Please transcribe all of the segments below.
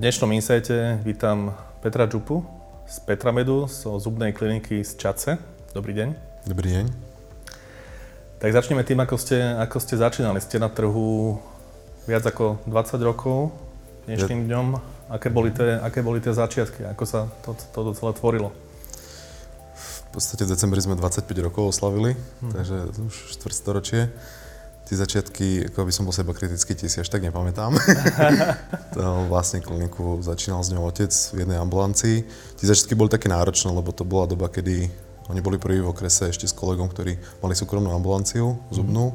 dnešnom insete vítam Petra Čupu z Petramedu, zo zubnej kliniky z Čace. Dobrý deň. Dobrý deň. Tak začneme tým, ako ste, ako ste začínali. Ste na trhu viac ako 20 rokov dnešným dňom. Aké boli tie, aké boli tie začiatky? Ako sa to, to celé tvorilo? V podstate v decembri sme 25 rokov oslavili, hmm. takže už štvrtstoročie. Tie začiatky, ako by som bol seba kritický, tie si až tak nepamätám. to vlastne kliniku začínal s ňou otec v jednej ambulancii. Tie začiatky boli také náročné, lebo to bola doba, kedy oni boli prví v okrese ešte s kolegom, ktorí mali súkromnú ambulanciu, zubnú.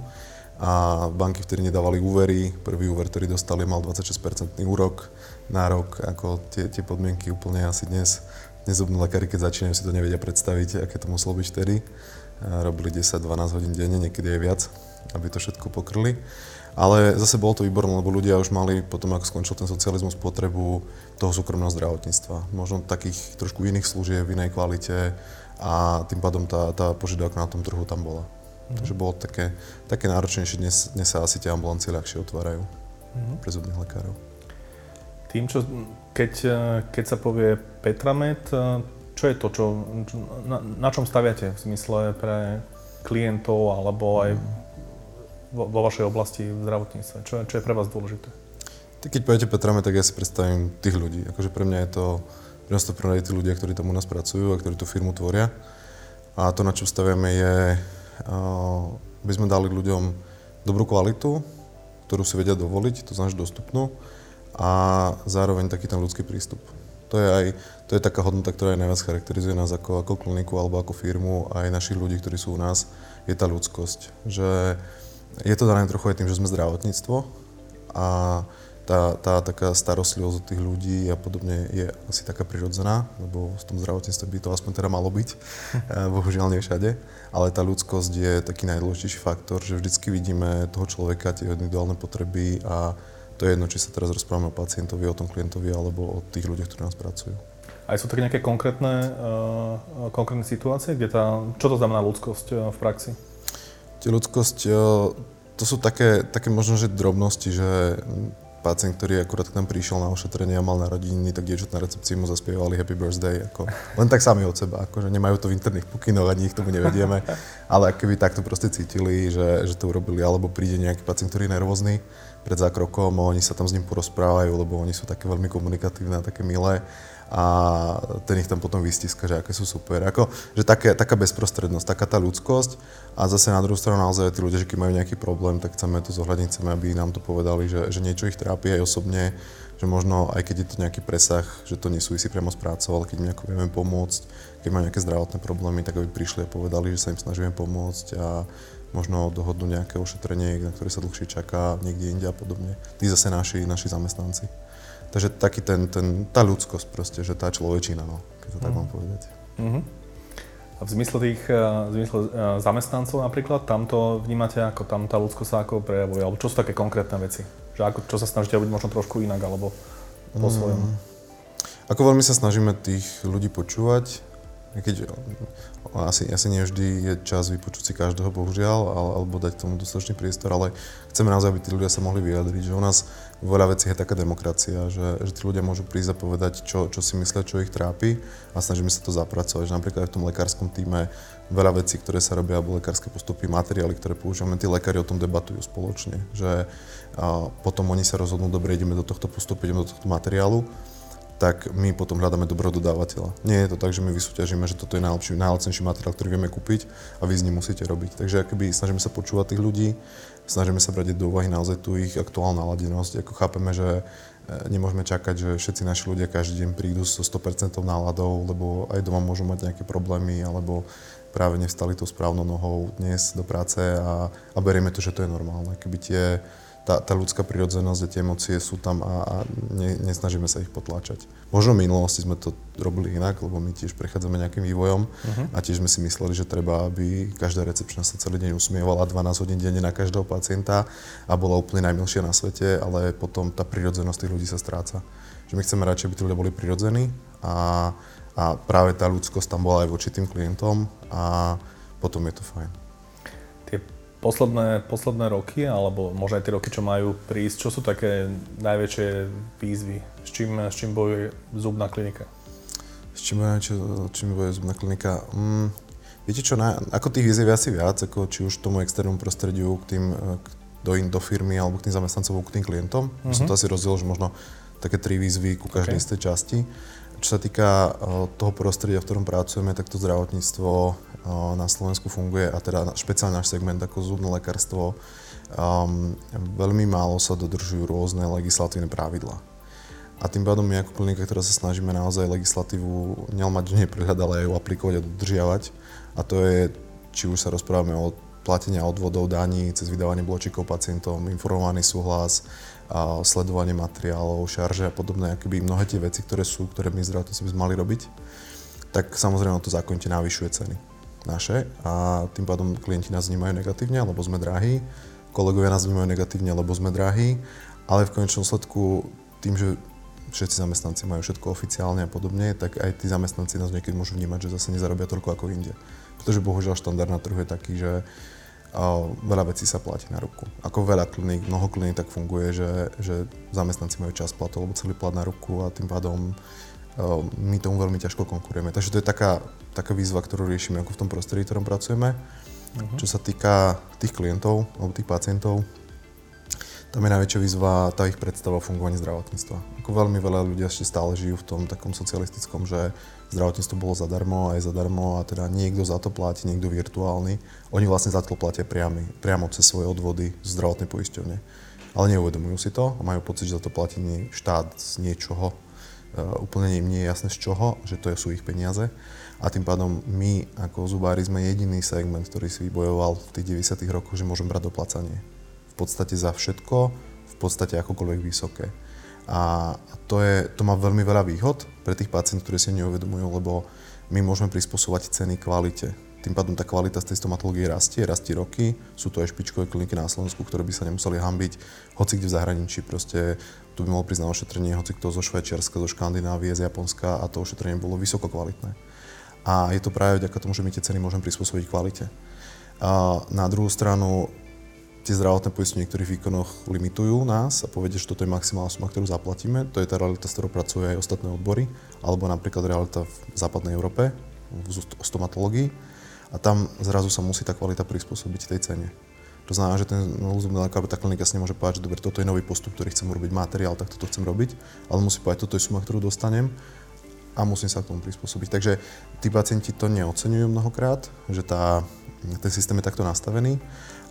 A banky vtedy nedávali úvery. Prvý úver, ktorý dostali, mal 26% úrok na rok. Ako tie, tie podmienky úplne asi dnes, dnes zubní lekári, keď začínajú, si to nevedia predstaviť, aké to muselo byť vtedy. Robili 10-12 hodín denne, niekedy aj viac aby to všetko pokrli. Ale zase bolo to výborné, lebo ľudia už mali potom, ako skončil ten socializmus, potrebu toho súkromného zdravotníctva. Možno takých trošku iných služieb, v inej kvalite a tým pádom tá, tá požiadavka na tom trhu tam bola. Mm. Takže bolo také, také náročnejšie, dnes, dnes sa asi tie ambulancie ľahšie otvárajú mm. pre zubných lekárov. Tým, čo, keď, keď sa povie Petramed, čo je to, čo, na, na čom staviate v zmysle pre klientov alebo aj mm vo, vašej oblasti v zdravotníctve? Čo, čo je pre vás dôležité? Tak keď poviete Petrame, tak ja si predstavím tých ľudí. Akože pre mňa je to, pre tí ľudia, ktorí tam u nás pracujú a ktorí tú firmu tvoria. A to, na čo staviame, je, aby sme dali ľuďom dobrú kvalitu, ktorú si vedia dovoliť, to znamená dostupnú, a zároveň taký ten ľudský prístup. To je aj to je taká hodnota, ktorá aj najviac charakterizuje nás ako, ako kliniku alebo ako firmu, aj našich ľudí, ktorí sú u nás, je tá ľudskosť. Že je to dané trochu aj tým, že sme zdravotníctvo a tá, tá taká starostlivosť od tých ľudí a podobne je asi taká prirodzená, lebo v tom zdravotníctve by to aspoň teda malo byť, bohužiaľ nie všade, ale tá ľudskosť je taký najdôležitejší faktor, že vždycky vidíme toho človeka, tie individuálne potreby a to je jedno, či sa teraz rozprávame o pacientovi, o tom klientovi alebo o tých ľuďoch, ktorí nás pracujú. A sú také nejaké konkrétne, uh, konkrétne situácie, kde tá, čo to znamená ľudskosť v praxi? Ľudskosť, to sú také, také možno, že drobnosti, že pacient, ktorý akurát k nám prišiel na ošetrenie a mal narodeniny, tak dievčat na recepcii mu zaspievali Happy Birthday. Ako, len tak sami od seba, akože nemajú to v interných pokynoch, ani ich tomu nevedieme, ale keby takto proste cítili, že, že to urobili, alebo príde nejaký pacient, ktorý je nervózny pred zákrokom, oni sa tam s ním porozprávajú, lebo oni sú také veľmi komunikatívne a také milé a ten ich tam potom vystiska, že aké sú super. Ako, že také, taká bezprostrednosť, taká tá ľudskosť a zase na druhú stranu naozaj tí ľudia, že keď majú nejaký problém, tak chceme to zohľadniť, chceme, aby nám to povedali, že, že niečo ich trápi aj osobne, že možno aj keď je to nejaký presah, že to nesúvisí priamo s prácou, ale keď im nejako vieme pomôcť, keď majú nejaké zdravotné problémy, tak aby prišli a povedali, že sa im snažíme pomôcť a možno dohodnú nejaké ošetrenie, na ktoré sa dlhšie čaká, niekde inde a podobne. Tí zase naši, naši zamestnanci. Takže taký ten, ten, tá ľudskosť proste, že tá človečina, no, keď to mm. tak mhm. mám povedať. Mm-hmm. A v zmysle tých eh, v zmysle eh, zamestnancov napríklad, tam to vnímate ako, tam tá ľudskosť sa ako prejavuje, alebo čo sú také konkrétne veci? Že ako, čo sa snažíte robiť možno trošku inak, alebo po mm. svojom? Ako veľmi sa snažíme tých ľudí počúvať, keď asi, asi nie vždy je čas vypočuť si každého, bohužiaľ, alebo dať tomu dostatočný priestor, ale chceme naozaj, aby tí ľudia sa mohli vyjadriť, že u nás veľa vecí je taká demokracia, že, že tí ľudia môžu prísť a povedať, čo, čo si myslia, čo ich trápi a snažíme sa to zapracovať. Že napríklad aj v tom lekárskom týme veľa vecí, ktoré sa robia, alebo lekárske postupy, materiály, ktoré používame, tí lekári o tom debatujú spoločne, že a potom oni sa rozhodnú, dobre, ideme do tohto postupu, ideme do tohto materiálu tak my potom hľadáme dobrého dodávateľa. Nie je to tak, že my vysúťažíme, že toto je najlepší, najlacnejší materiál, ktorý vieme kúpiť a vy s ním musíte robiť. Takže akoby snažíme sa počúvať tých ľudí, snažíme sa brať do úvahy naozaj tú ich aktuálnu naladenosť. Ako chápeme, že e, nemôžeme čakať, že všetci naši ľudia každý deň prídu so 100% náladou, lebo aj doma môžu mať nejaké problémy, alebo práve nevstali tou správnou nohou dnes do práce a, a berieme to, že to je normálne. Keby tie tá, tá ľudská prirodzenosť a tie emócie sú tam a, a ne, nesnažíme sa ich potláčať. Možno v minulosti sme to robili inak, lebo my tiež prechádzame nejakým vývojom uh-huh. a tiež sme si mysleli, že treba, aby každá recepčná sa celý deň usmievala 12 hodín denne na každého pacienta a bola úplne najmilšia na svete, ale potom tá prirodzenosť tých ľudí sa stráca. Že my chceme radšej, aby tí ľudia boli prirodzení a, a práve tá ľudskosť tam bola aj voči tým klientom a potom je to fajn posledné, posledné roky, alebo možno aj tie roky, čo majú prísť, čo sú také najväčšie výzvy? S čím, s čím bojuje zubná klinika? S čím bojuje, čím bojuje zubná klinika? Mm, viete čo, na, ako tých výziev asi viac, ako či už tomu externému prostrediu, k tým, k, do, in, do firmy alebo k tým zamestnancom, k tým klientom. Mm-hmm. Som to asi rozdiel, že možno také tri výzvy ku každej okay. z tej časti. Čo sa týka uh, toho prostredia, v ktorom pracujeme, tak to zdravotníctvo uh, na Slovensku funguje a teda špeciálne náš segment ako zubné lekárstvo um, veľmi málo sa dodržujú rôzne legislatívne pravidlá. A tým pádom my ako klinika, ktorá sa snažíme naozaj legislatívu nielen mať do nej prehľad, ale aj ju aplikovať a dodržiavať. A to je, či už sa rozprávame o platenia odvodov, daní, cez vydávanie bločíkov pacientom, informovaný súhlas, a sledovanie materiálov, šarže a podobné, akoby mnohé tie veci, ktoré sú, ktoré my zdravotníci by sme mali robiť, tak samozrejme to zákonite navyšuje ceny naše a tým pádom klienti nás vnímajú negatívne, lebo sme drahí, kolegovia nás vnímajú negatívne, lebo sme drahí, ale v konečnom sledku tým, že všetci zamestnanci majú všetko oficiálne a podobne, tak aj tí zamestnanci nás niekedy môžu vnímať, že zase nezarobia toľko ako inde. Pretože bohužiaľ štandard na trhu je taký, že veľa vecí sa platí na ruku. Ako veľa kliník, mnoho kliník tak funguje, že, že zamestnanci majú čas platu alebo celý plat na ruku a tým pádom my tomu veľmi ťažko konkurujeme. Takže to je taká, taká výzva, ktorú riešime ako v tom prostredí, v ktorom pracujeme. Uh-huh. Čo sa týka tých klientov alebo tých pacientov, tam je najväčšia výzva tá ich predstava o fungovaní zdravotníctva. Ako veľmi veľa ľudí ešte stále žijú v tom takom socialistickom, že zdravotníctvo bolo zadarmo, aj zadarmo a teda niekto za to platí, niekto virtuálny. Oni vlastne za to platia priamy, priamo cez svoje odvody z zdravotnej poisťovne. Ale neuvedomujú si to a majú pocit, že za to platí štát z niečoho. Uh, úplne im nie je jasné z čoho, že to sú ich peniaze. A tým pádom my ako zubári sme jediný segment, ktorý si vybojoval v tých 90 rokoch, že môžeme brať doplacanie v podstate za všetko, v podstate akokoľvek vysoké. A to, je, to má veľmi veľa výhod pre tých pacientov, ktorí si neuvedomujú, lebo my môžeme prispôsobovať ceny kvalite. Tým pádom tá kvalita z tej stomatológie rastie, rastie roky. Sú to aj špičkové kliniky na Slovensku, ktoré by sa nemuseli hambiť hoci kde v zahraničí. Proste tu by mohol prísť na ošetrenie hoci kto zo Švajčiarska, zo Škandinávie, z Japonska a to ošetrenie bolo vysoko kvalitné. A je to práve vďaka tomu, že my tie ceny môžeme prispôsobiť kvalite. A na druhú stranu tie zdravotné poistenie v niektorých výkonoch limitujú nás a povedia, že toto je maximálna suma, ktorú zaplatíme. To je tá realita, s ktorou pracujú aj ostatné odbory, alebo napríklad realita v západnej Európe, v stomatológii. A tam zrazu sa musí tá kvalita prispôsobiť tej cene. To znamená, že ten zubný lekár, tá klinika si nemôže povedať, že dobre, toto je nový postup, ktorý chcem urobiť, materiál, tak toto chcem robiť, ale musí povedať, toto je suma, ktorú dostanem a musím sa k tomu prispôsobiť. Takže tí pacienti to neocenujú mnohokrát, že tá, ten systém je takto nastavený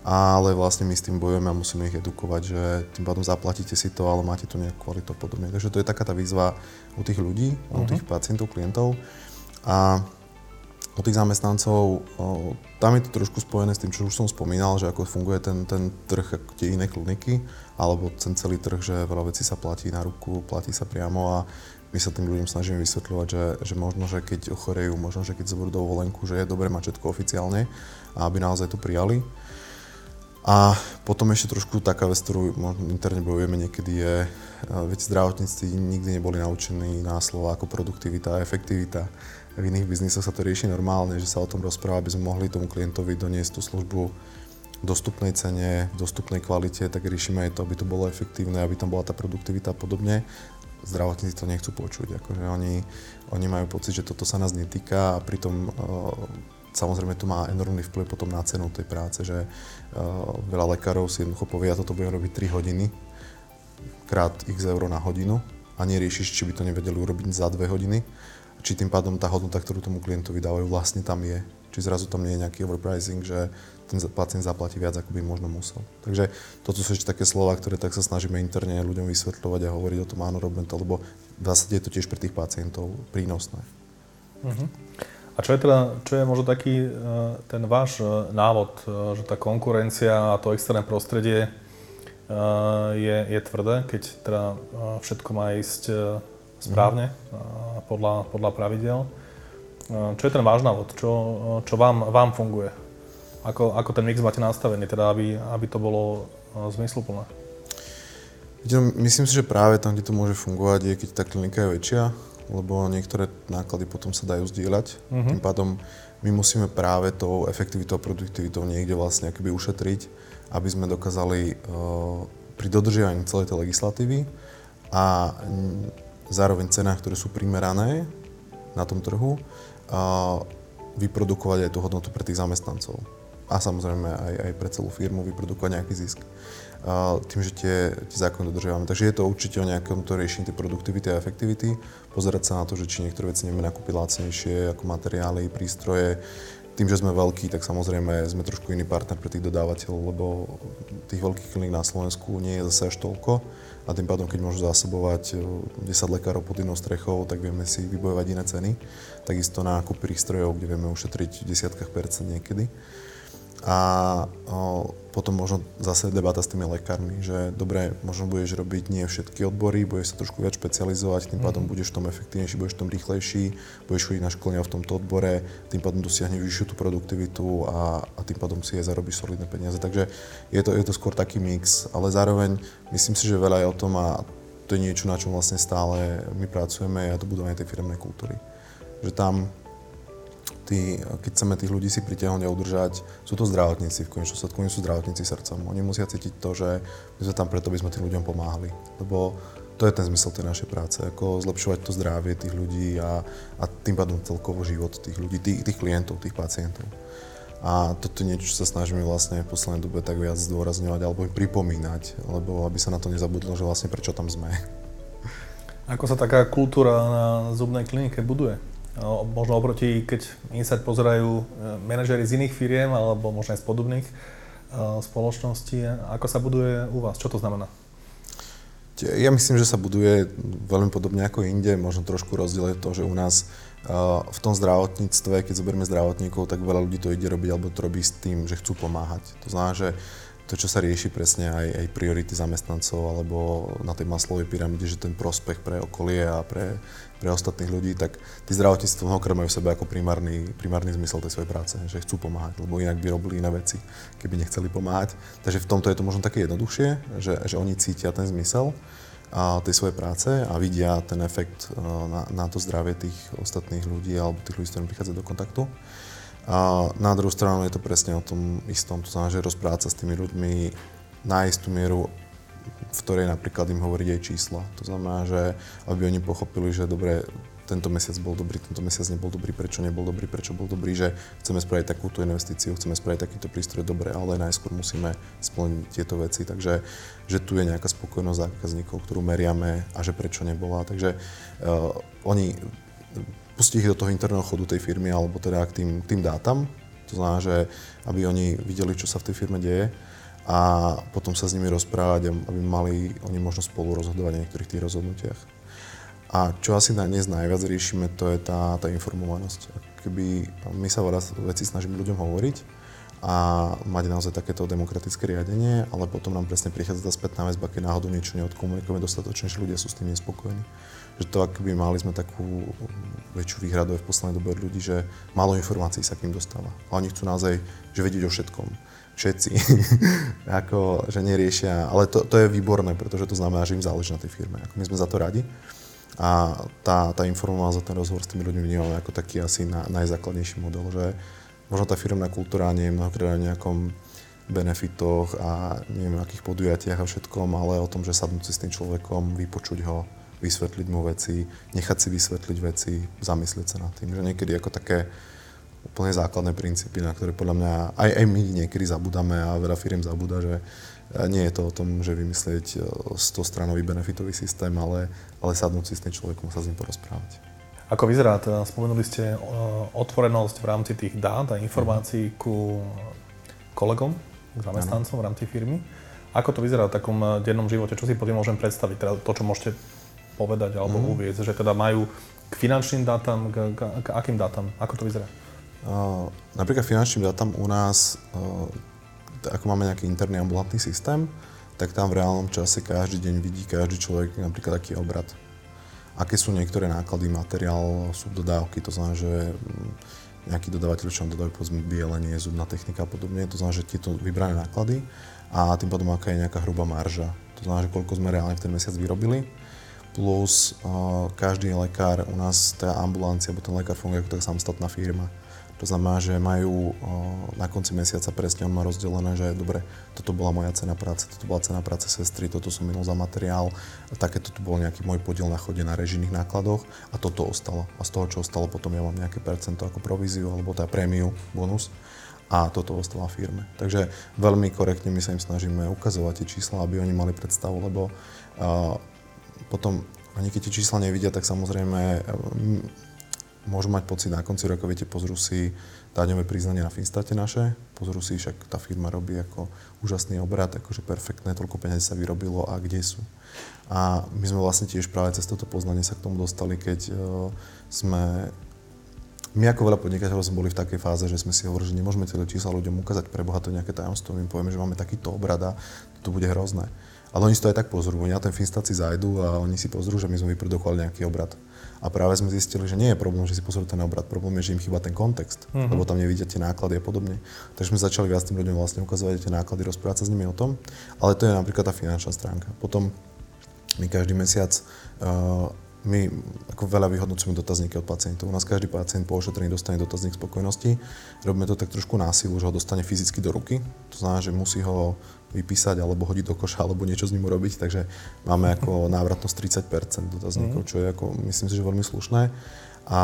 ale vlastne my s tým bojujeme a musíme ich edukovať, že tým pádom zaplatíte si to, ale máte tu nejakú kvalitu podobne. Takže to je taká tá výzva u tých ľudí, uh-huh. u tých mhm. pacientov, klientov. A u tých zamestnancov, o, tam je to trošku spojené s tým, čo už som spomínal, že ako funguje ten, ten trh, ako tie iné kliniky, alebo ten celý trh, že veľa vecí sa platí na ruku, platí sa priamo a my sa tým ľuďom snažíme vysvetľovať, že, že možno, že keď ochorejú, možno, že keď zoberú dovolenku, že je dobre mať všetko oficiálne a aby naozaj to prijali. A potom ešte trošku taká vec, ktorú interne bojujeme niekedy je, veď zdravotníci nikdy neboli naučení na slova ako produktivita a efektivita. V iných biznisoch sa to rieši normálne, že sa o tom rozpráva, aby sme mohli tomu klientovi doniesť tú službu v dostupnej cene, v dostupnej kvalite, tak riešime aj to, aby to bolo efektívne, aby tam bola tá produktivita a podobne. Zdravotníci to nechcú počuť, akože oni, oni majú pocit, že toto sa nás netýka a pritom Samozrejme to má enormný vplyv potom na cenu tej práce, že uh, veľa lekárov si jednoducho povie, ja toto budem robiť 3 hodiny, krát x eur na hodinu a neriešiš, či by to nevedeli urobiť za 2 hodiny, či tým pádom tá hodnota, ktorú tomu klientovi dávajú, vlastne tam je. Či zrazu tam nie je nejaký overpricing, že ten pacient zaplatí viac, ako by možno musel. Takže toto sú ešte také slova, ktoré tak sa snažíme interne ľuďom vysvetľovať a hovoriť o tom, áno, robíme to, lebo v zásade je to tiež pre tých pacientov prínosné. Uh-huh. A čo je teda, čo je možno taký e, ten váš e, návod, e, že tá konkurencia a to externé prostredie je, je tvrdé, keď teda všetko má ísť správne mm. podľa, podľa pravidel. Čo je ten váš návod? Čo, čo vám, vám funguje? Ako, ako ten mix máte nastavený, teda aby, aby to bolo zmysluplné? Myslím si, že práve tam, kde to môže fungovať, je keď tá klinika je väčšia, lebo niektoré náklady potom sa dajú zdieľať. Uh-huh. Tým pádom my musíme práve tou efektivitou, produktivitou niekde vlastne akoby ušetriť, aby sme dokázali uh, pri dodržiavaní celej tej legislatívy a zároveň cenách, ktoré sú primerané na tom trhu, uh, vyprodukovať aj tú hodnotu pre tých zamestnancov. A samozrejme aj, aj pre celú firmu vyprodukovať nejaký zisk tým, že tie, tie zákony dodržiavame. Takže je to určite o nejakom to riešení tej produktivity a efektivity, pozerať sa na to, že či niektoré veci nevieme nakúpiť lacnejšie, ako materiály, prístroje. Tým, že sme veľkí, tak samozrejme sme trošku iný partner pre tých dodávateľov, lebo tých veľkých kliník na Slovensku nie je zase až toľko a tým pádom, keď môžu zásobovať 10 lekárov pod inou strechou, tak vieme si vybojovať iné ceny. Takisto nákup prístrojov, kde vieme ušetriť v desiatkách percent niekedy. A o, potom možno zase debata s tými lekármi, že dobre, možno budeš robiť nie všetky odbory, budeš sa trošku viac špecializovať, tým pádom mm. budeš v tom efektívnejší, budeš v tom rýchlejší, budeš chodiť na školenia v tomto odbore, tým pádom dosiahneš vyššiu tú produktivitu a, a tým pádom si aj zarobíš solidné peniaze. Takže je to, je to skôr taký mix, ale zároveň myslím si, že veľa je o tom a to je niečo, na čom vlastne stále my pracujeme a to budovanie tej firmnej kultúry. Že tam tí, keď chceme tých ľudí si pritiahnuť a udržať, sú to zdravotníci, v konečnom sledku oni sú zdravotníci srdcom. Oni musia cítiť to, že my sme tam preto, aby sme tým ľuďom pomáhali. Lebo to je ten zmysel tej našej práce, ako zlepšovať to zdravie tých ľudí a, a tým pádom celkovo život tých ľudí, tých, tých klientov, tých pacientov. A toto je niečo, čo sa snažíme vlastne v poslednej dobe tak viac zdôrazňovať alebo im pripomínať, lebo aby sa na to nezabudlo, že vlastne prečo tam sme. Ako sa taká kultúra na zubnej klinike buduje? No, možno oproti, keď Insight pozerajú e, manažery z iných firiem alebo možno aj z podobných e, spoločností, ako sa buduje u vás? Čo to znamená? Ja myslím, že sa buduje veľmi podobne ako inde. Možno trošku rozdiel je to, že u nás e, v tom zdravotníctve, keď zoberieme zdravotníkov, tak veľa ľudí to ide robiť alebo to robí s tým, že chcú pomáhať. To znamená, že to, čo sa rieši presne aj, aj priority zamestnancov alebo na tej maslovej pyramide, že ten prospech pre okolie a pre, pre ostatných ľudí, tak tí zdravotníctvo mnohokrát v sebe ako primárny, primárny zmysel tej svojej práce, že chcú pomáhať, lebo inak by robili iné veci, keby nechceli pomáhať. Takže v tomto je to možno také jednoduchšie, že, že oni cítia ten zmysel a tej svojej práce a vidia ten efekt e, na, na to zdravie tých ostatných ľudí alebo tých ľudí, s ktorými prichádzajú do kontaktu. A na druhú stranu je to presne o tom istom, to znamená, že rozprávať sa s tými ľuďmi na istú mieru, v ktorej napríklad im hovoriť aj čísla. To znamená, že aby oni pochopili, že dobre, tento mesiac bol dobrý, tento mesiac nebol dobrý, prečo nebol dobrý, prečo bol dobrý, že chceme spraviť takúto investíciu, chceme spraviť takýto prístroj dobre, ale najskôr musíme splniť tieto veci. Takže že tu je nejaká spokojnosť zákazníkov, ktorú meriame a že prečo nebola. Takže uh, oni pustiť ich do toho interného chodu tej firmy alebo teda k tým, tým dátam. To znamená, že aby oni videli, čo sa v tej firme deje a potom sa s nimi rozprávať, aby mali oni možnosť spolu rozhodovať o niektorých tých rozhodnutiach. A čo asi na dnes najviac riešime, to je tá, tá informovanosť. Keby my sa veľa veci snažíme ľuďom hovoriť a mať naozaj takéto demokratické riadenie, ale potom nám presne prichádza tá spätná väzba, keď náhodou niečo neodkomunikujeme dostatočne, že ľudia sú s tým nespokojní že to akoby mali sme takú väčšiu výhradu aj v poslednej dobe od ľudí, že málo informácií sa k ním dostáva. A oni chcú naozaj, že vedieť o všetkom. Všetci. ako, že neriešia. Ale to, to je výborné, pretože to znamená, že im záleží na tej firme. Ako my sme za to radi. A tá, tá informovanosť a ten rozhovor s tými ľuďmi vnímame ako taký asi na, najzákladnejší model, že možno tá firmná kultúra nie je mnohokrát na nejakom benefitoch a neviem akých podujatiach a všetkom, ale o tom, že sadnúť si s tým človekom, vypočuť ho, vysvetliť mu veci, nechať si vysvetliť veci, zamyslieť sa nad tým. Že niekedy ako také úplne základné princípy, na ktoré podľa mňa aj, aj my niekedy zabudáme a veľa firiem zabúda, že e, nie je to o tom, že vymyslieť 100-stranový e, benefitový systém, ale, ale sadnúť si s tým človekom sa s ním porozprávať. Ako vyzerá, teda spomenuli ste e, otvorenosť v rámci tých dát a informácií ku kolegom, k zamestnancom v rámci firmy. Ako to vyzerá v takom dennom živote? Čo si potom môžem predstaviť? Teda to, čo môžete povedať alebo mm. uviezť, že teda majú k finančným dátam, k, k, k akým dátam? Ako to vyzerá? Uh, napríklad finančným dátam u nás, uh, ako máme nejaký interný ambulantný systém, tak tam v reálnom čase každý deň vidí každý človek napríklad aký obrad. Aké sú niektoré náklady, materiál, sú dodávky, to znamená, že mm, nejaký dodávateľ, čo nám dodajú povedzme bielenie, zubná technika a podobne, to znamená, že tieto vybrané náklady a tým pádom aká je nejaká hrubá marža. To znamená, že koľko sme reálne v ten mesiac vyrobili plus uh, každý lekár u nás, tá ambulancia, alebo ten lekár funguje ako tak samostatná firma. To znamená, že majú na konci mesiaca presne, on má rozdelené, že dobre, toto bola moja cena práce, toto bola cena práce sestry, toto som minul za materiál, takéto tu bol nejaký môj podiel na chode na režijných nákladoch a toto ostalo. A z toho, čo ostalo, potom ja mám nejaké percento ako províziu alebo tá prémiu, bonus a toto ostáva firme. Takže veľmi korektne my sa im snažíme ukazovať tie čísla, aby oni mali predstavu, lebo uh, potom ani keď tie čísla nevidia, tak samozrejme môžu mať pocit na konci roka, viete, pozrú si daňové priznanie na Finstate naše, pozrú si, však tá firma robí ako úžasný obrad, akože perfektné, toľko peniazí sa vyrobilo a kde sú. A my sme vlastne tiež práve cez toto poznanie sa k tomu dostali, keď uh, sme my ako veľa podnikateľov sme boli v takej fáze, že sme si hovorili, že nemôžeme tie čísla ľuďom ukázať, pre Boha to nejaké tajomstvo, my povieme, že máme takýto obrad a to bude hrozné. Ale oni si to aj tak pozrú, oni na ten Finstat zajdu a oni si pozrú, že my sme vyprodukovali nejaký obrad. A práve sme zistili, že nie je problém, že si pozrú ten obrad, problém je, že im chýba ten kontext, uh-huh. lebo tam nevidia tie náklady a podobne. Takže sme začali viac tým ľuďom vlastne ukazovať tie náklady, rozprávať sa s nimi o tom, ale to je napríklad tá finančná stránka. Potom my každý mesiac uh, my ako veľa vyhodnocujeme dotazníky od pacientov. U nás každý pacient po ošetrení dostane dotazník spokojnosti. Robíme to tak trošku násilu, že ho dostane fyzicky do ruky. To znamená, že musí ho vypísať alebo hodiť do koša alebo niečo s ním urobiť. Takže máme ako návratnosť 30% dotazníkov, mhm. čo je ako, myslím si, že veľmi slušné. A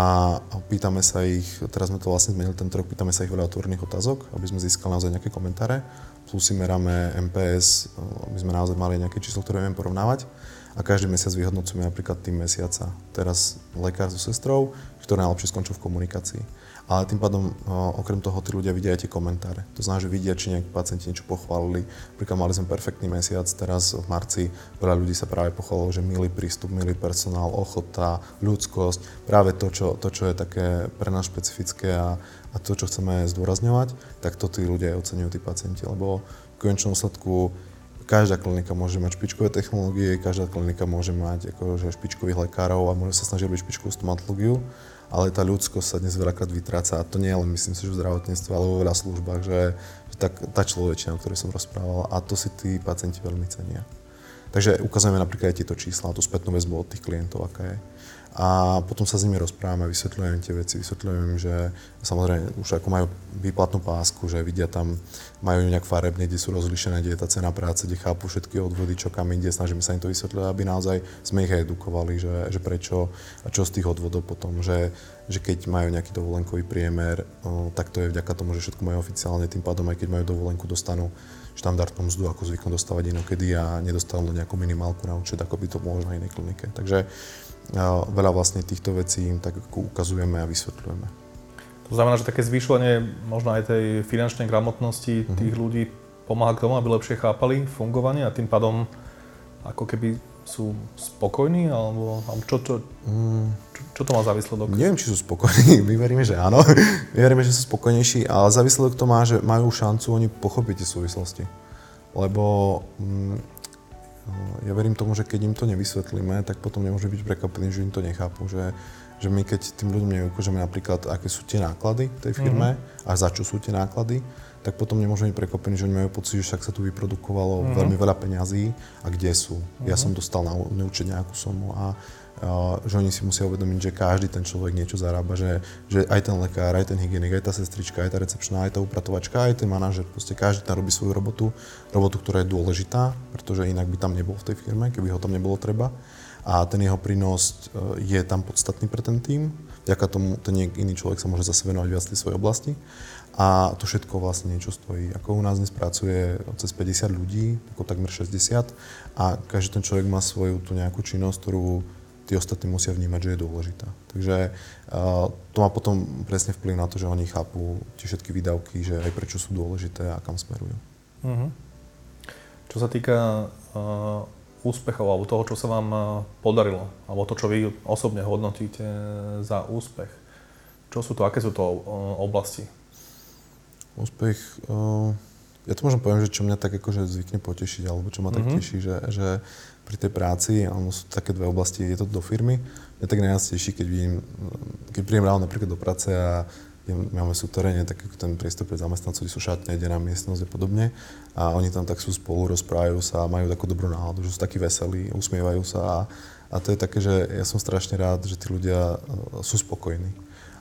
pýtame sa ich, teraz sme to vlastne zmenili tento rok, pýtame sa ich veľa otvorených otázok, aby sme získali naozaj nejaké komentáre. Plus si meráme MPS, aby sme naozaj mali nejaké číslo, ktoré vieme porovnávať a každý mesiac vyhodnocujeme napríklad tým mesiaca. Teraz lekár so sestrou, ktoré najlepšie skončil v komunikácii. Ale tým pádom, okrem toho, tí ľudia vidia aj tie komentáre. To znamená, že vidia, či nejakí pacienti niečo pochválili. Napríklad mali sme perfektný mesiac, teraz v marci veľa ľudí sa práve pochválilo, že milý prístup, milý personál, ochota, ľudskosť, práve to, čo, to, čo je také pre nás špecifické a, a to, čo chceme zdôrazňovať, tak to tí ľudia aj oceňujú, tí pacienti, lebo v konečnom sledku každá klinika môže mať špičkové technológie, každá klinika môže mať akože špičkových lekárov a môže sa snažiť robiť špičkovú stomatológiu, ale tá ľudskosť sa dnes veľakrát vytráca a to nie len myslím si, že v zdravotníctve, ale vo veľa službách, že, že tak, tá človečina, o ktorej som rozprával a to si tí pacienti veľmi cenia. Takže ukazujeme napríklad aj tieto čísla, tú spätnú väzbu od tých klientov, aká je a potom sa s nimi rozprávame, vysvetľujem tie veci, vysvetľujem im, že samozrejme už ako majú výplatnú pásku, že vidia tam, majú nejak farebne, kde sú rozlišené, kde je tá cena práce, kde chápu všetky odvody, čo kam ide, snažíme sa im to vysvetľovať, aby naozaj sme ich edukovali, že, že prečo a čo z tých odvodov potom, že, že keď majú nejaký dovolenkový priemer, tak to je vďaka tomu, že všetko majú oficiálne, tým pádom aj keď majú dovolenku, dostanú štandardnú mzdu, ako zvyknú dostávať inokedy a nedostanú nejakú minimálku na účet, ako by to bolo na inej klinike. Takže veľa vlastne týchto vecí im tak ukazujeme a vysvetľujeme. To znamená, že také zvýšovanie možno aj tej finančnej gramotnosti mm-hmm. tých ľudí pomáha k tomu, aby lepšie chápali fungovanie a tým pádom ako keby sú spokojní, alebo, alebo čo, čo, mm. čo, čo to má za výsledok? Neviem, či sú spokojní, my veríme, že áno. My veríme, že sú spokojnejší, ale za výsledok to má, že majú šancu oni pochopiť tie súvislosti. Lebo mm, ja verím tomu, že keď im to nevysvetlíme, tak potom nemôže byť prekvapený, že im to nechápu. Že, že my keď tým ľuďom neukážeme napríklad, aké sú tie náklady tej firme mm-hmm. a za čo sú tie náklady, tak potom nemôžeme byť prekvapení, že oni majú pocit, že však sa tu vyprodukovalo mm-hmm. veľmi veľa peňazí a kde sú. Mm-hmm. Ja som dostal na neúčet nejakú sumu a že oni si musia uvedomiť, že každý ten človek niečo zarába, že, že aj ten lekár, aj ten hygienik, aj tá sestrička, aj tá recepčná, aj tá upratovačka, aj ten manažer, proste každý tam robí svoju robotu, robotu, ktorá je dôležitá, pretože inak by tam nebol v tej firme, keby ho tam nebolo treba. A ten jeho prínos e, je tam podstatný pre ten tým, vďaka tomu ten iný človek sa môže zase venovať viac tej svojej oblasti. A to všetko vlastne niečo stojí. Ako u nás dnes pracuje cez 50 ľudí, ako takmer 60 a každý ten človek má svoju tú nejakú činnosť, ktorú tí ostatní musia vnímať, že je dôležitá. Takže uh, to má potom presne vplyv na to, že oni chápu tie všetky výdavky, že aj prečo sú dôležité a kam smerujú. Uh-huh. Čo sa týka uh, úspechov alebo toho, čo sa vám uh, podarilo, alebo to, čo vy osobne hodnotíte za úspech, čo sú to, aké sú to uh, oblasti? Úspech, uh, ja to možno poviem, že čo mňa tak akože zvykne potešiť, alebo čo ma tak uh-huh. teší, že, že pri tej práci, áno, sú také dve oblasti, je to do firmy. Mňa tak najviac keď vidím, keď príjem ráno napríklad do práce a máme sú teréne, tak ten priestor pre zamestnancov, sú šatne, kde nám miestnosť a podobne. A oni tam tak sú spolu, rozprávajú sa majú takú dobrú náladu, že sú takí veselí, usmievajú sa a, A to je také, že ja som strašne rád, že tí ľudia sú spokojní.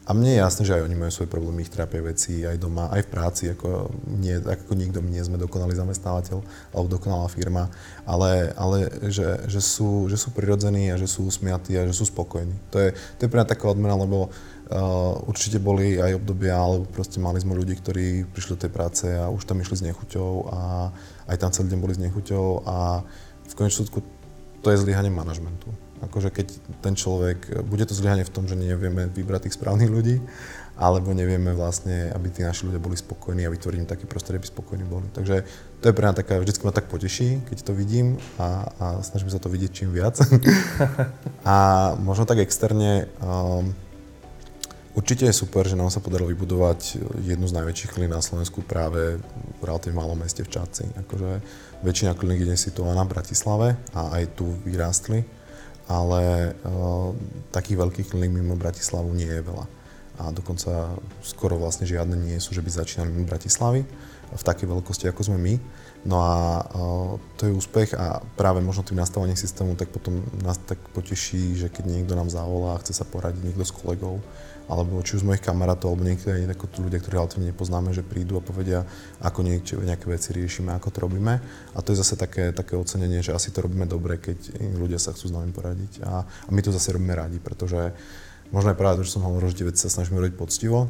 A mne je jasné, že aj oni majú svoje problémy, ich trápia veci aj doma, aj v práci, ako, nie, ako nikto, my nie sme dokonalý zamestnávateľ alebo dokonalá firma, ale, ale že, že, sú, že sú prirodzení a že sú usmiatí a že sú spokojní. To je, to je pre mňa taká odmena, lebo Uh, určite boli aj obdobia, alebo proste mali sme ľudí, ktorí prišli do tej práce a už tam išli s nechuťou a aj tam celý deň boli s nechuťou a v konečnom to je zlyhanie manažmentu. Akože keď ten človek, bude to zlyhanie v tom, že nevieme vybrať tých správnych ľudí, alebo nevieme vlastne, aby tí naši ľudia boli spokojní a vytvoriť im také prostredie, aby spokojní boli. Takže to je pre mňa taká, vždycky ma tak poteší, keď to vidím a, a snažím sa to vidieť čím viac. a možno tak externe, um, určite je super, že nám sa podarilo vybudovať jednu z najväčších kliník na Slovensku práve v relatívne malom meste v Čaci. Akože väčšina kliník je situovaná v Bratislave a aj tu vyrástli ale uh, takých veľkých kliník mimo Bratislavu nie je veľa. A dokonca skoro vlastne žiadne nie sú, že by začínali mimo Bratislavy v takej veľkosti, ako sme my. No a to je úspech a práve možno tým nastavením systému tak potom nás tak poteší, že keď niekto nám zavolá a chce sa poradiť niekto s kolegou, alebo či už z mojich kamarátov, alebo niektorí ako ľudia, ktorí relatívne nepoznáme, že prídu a povedia, ako niečo, nejaké veci riešime, ako to robíme. A to je zase také, také ocenenie, že asi to robíme dobre, keď ľudia sa chcú s nami poradiť. A, a my to zase robíme radi, pretože možno aj práve to, že som hovoril, že tie veci sa snažíme robiť poctivo,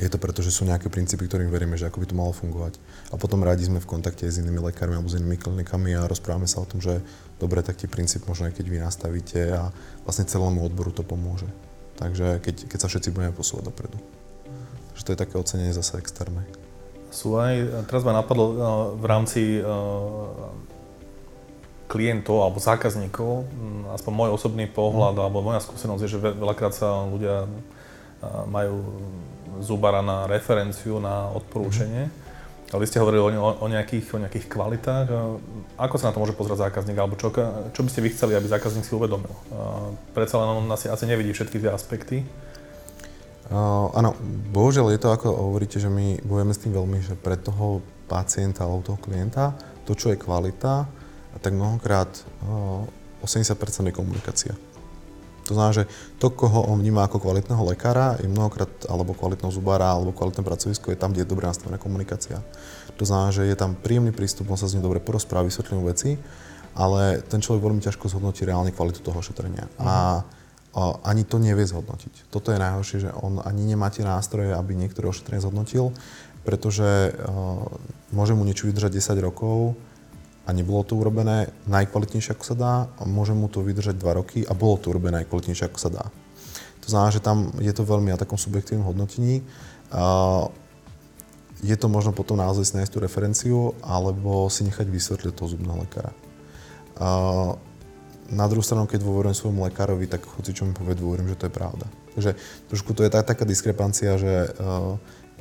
je to preto, že sú nejaké princípy, ktorým veríme, že ako by to malo fungovať. A potom radi sme v kontakte s inými lekármi alebo s inými klinikami a rozprávame sa o tom, že dobre, tak tie princíp možno aj keď vy nastavíte a vlastne celému odboru to pomôže. Takže keď, keď sa všetci budeme posúvať dopredu. Takže to je také ocenenie zase externé. Sú aj, teraz ma napadlo eh, v rámci eh, klientov alebo zákazníkov, hm, aspoň môj osobný pohľad mm. alebo moja skúsenosť je, že veľakrát sa ľudia eh, majú zubara na referenciu, na odporúčanie. Mm. Ale vy ste hovorili o, o, nejakých, o nejakých kvalitách. Ako sa na to môže pozrieť zákazník, alebo čo, čo by ste vy chceli, aby zákazník si uvedomil? Predsa len on asi, asi nevidí všetky tie aspekty. Uh, áno, bohužiaľ je to ako hovoríte, že my bojujeme s tým veľmi, že pre toho pacienta alebo toho klienta to, čo je kvalita, tak mnohokrát uh, 80% je komunikácia. To znamená, že to, koho on vníma ako kvalitného lekára, je mnohokrát, alebo kvalitného zubára, alebo kvalitné pracovisko, je tam, kde je dobre nastavená komunikácia. To znamená, že je tam príjemný prístup, on sa s ním dobre porozpráva, vysvetlí veci, ale ten človek veľmi ťažko zhodnotí reálne kvalitu toho šetrenia. Uh-huh. A, a ani to nevie zhodnotiť. Toto je najhoršie, že on ani nemá tie nástroje, aby niektoré ošetrenie zhodnotil, pretože uh, môže mu niečo vydržať 10 rokov, a nebolo to urobené najkvalitnejšie, ako sa dá, môže mu to vydržať 2 roky a bolo to urobené najkvalitnejšie, ako sa dá. To znamená, že tam je to veľmi na takom subjektívnom hodnotení. Je to možno potom naozaj si nájsť tú referenciu, alebo si nechať vysvetliť toho zubného lekára. Na druhú stranu, keď dôverujem svojmu lekárovi, tak hoci čo mi povie, dôverujem, že to je pravda. Takže trošku to je tak, taká diskrepancia, že